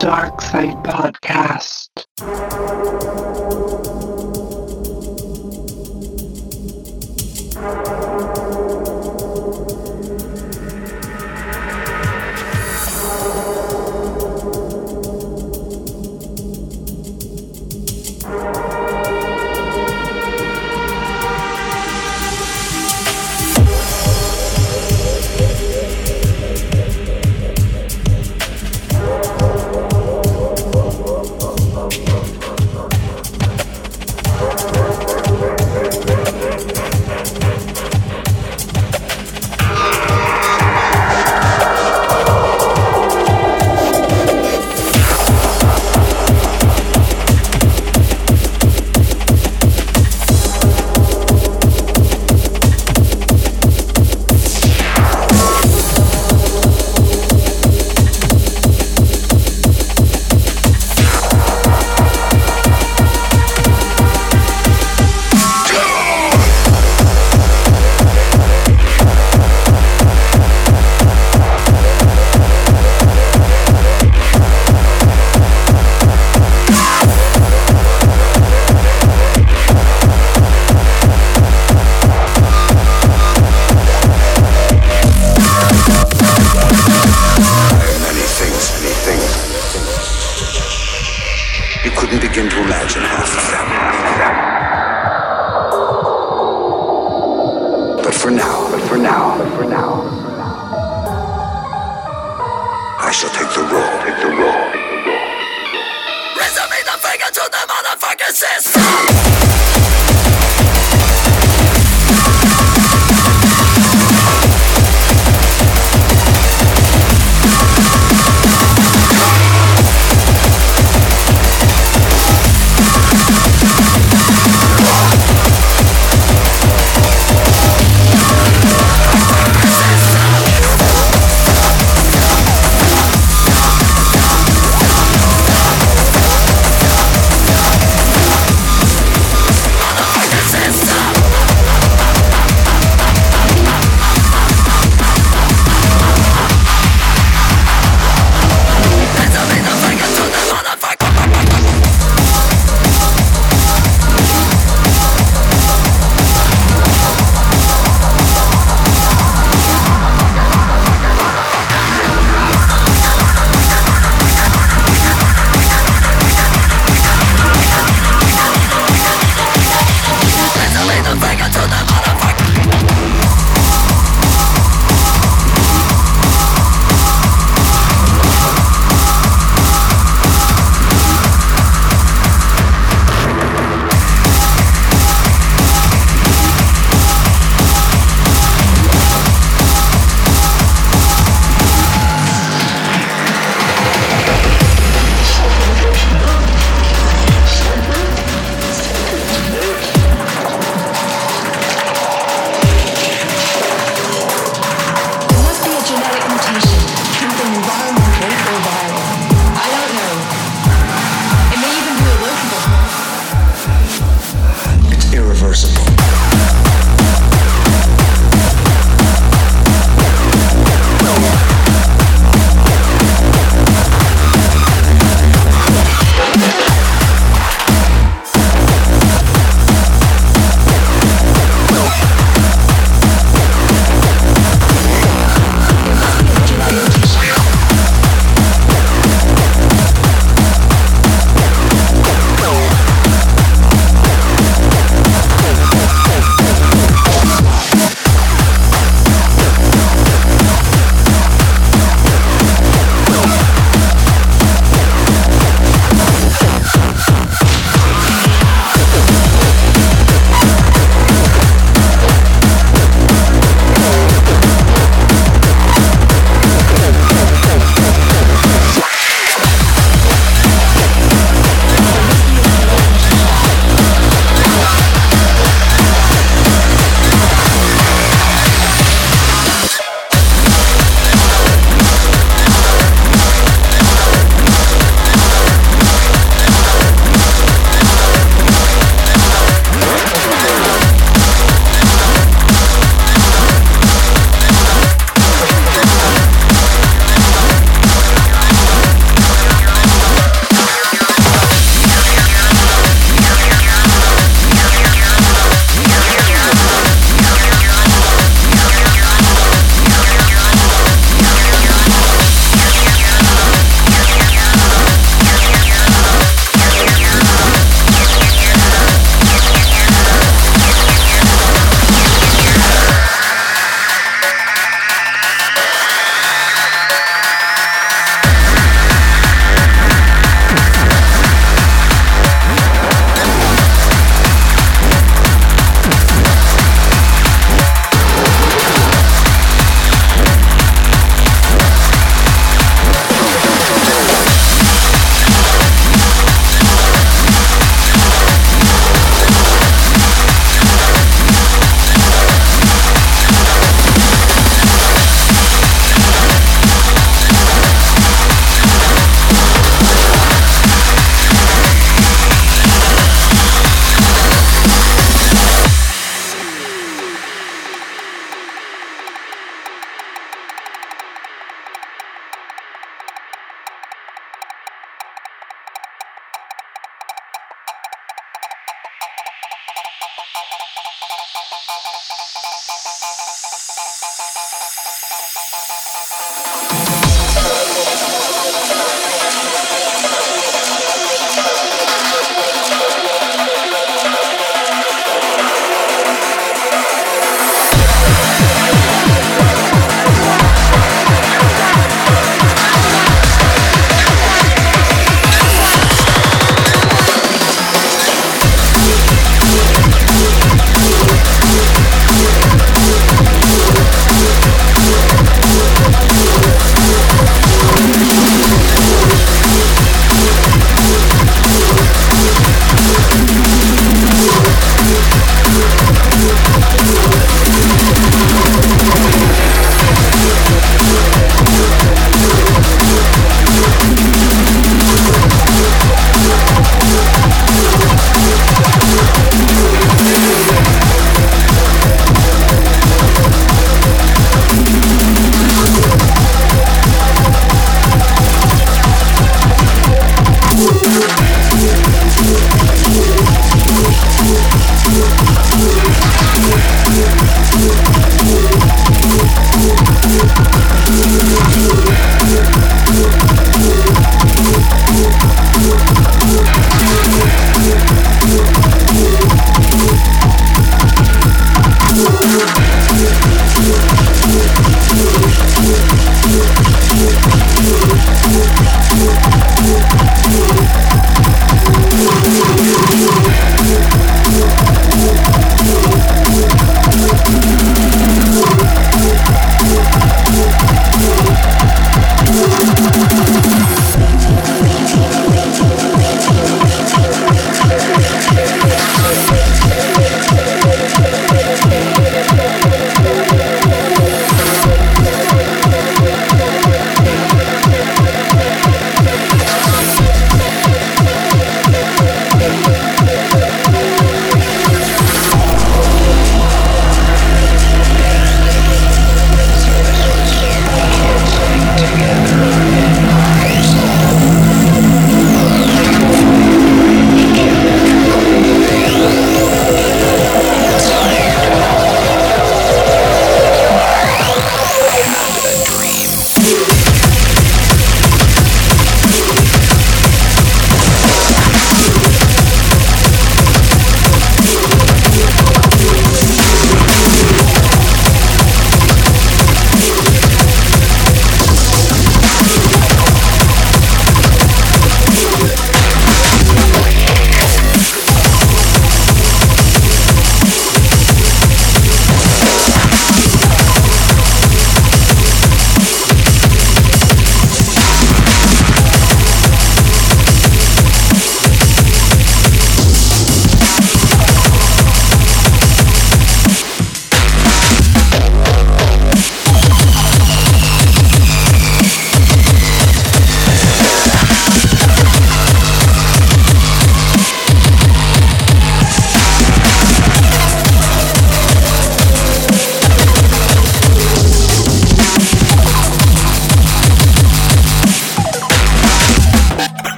Dark Side Podcast.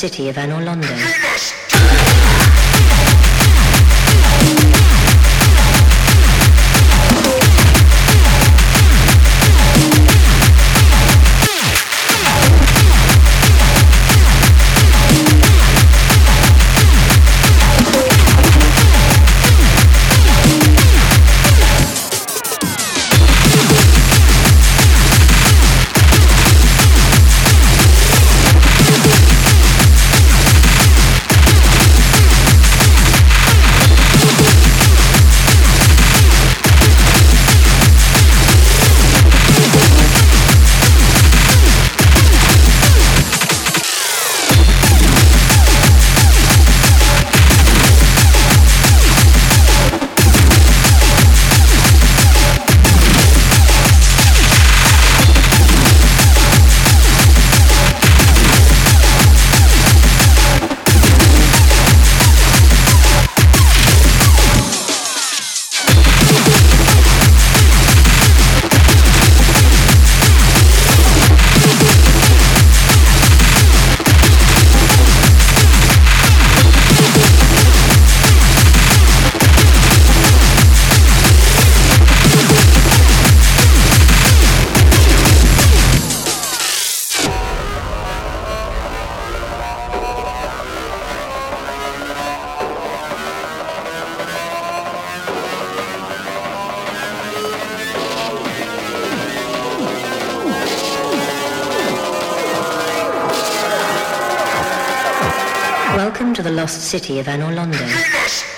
City of Anor Londo. city of Anor Londo. Deep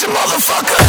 motherfucker.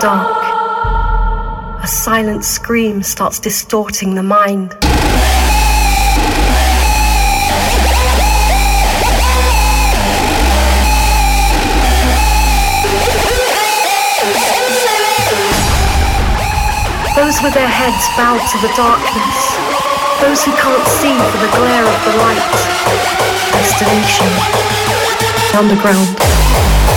Dark, a silent scream starts distorting the mind. Those with their heads bowed to the darkness, those who can't see for the glare of the light. Destination underground.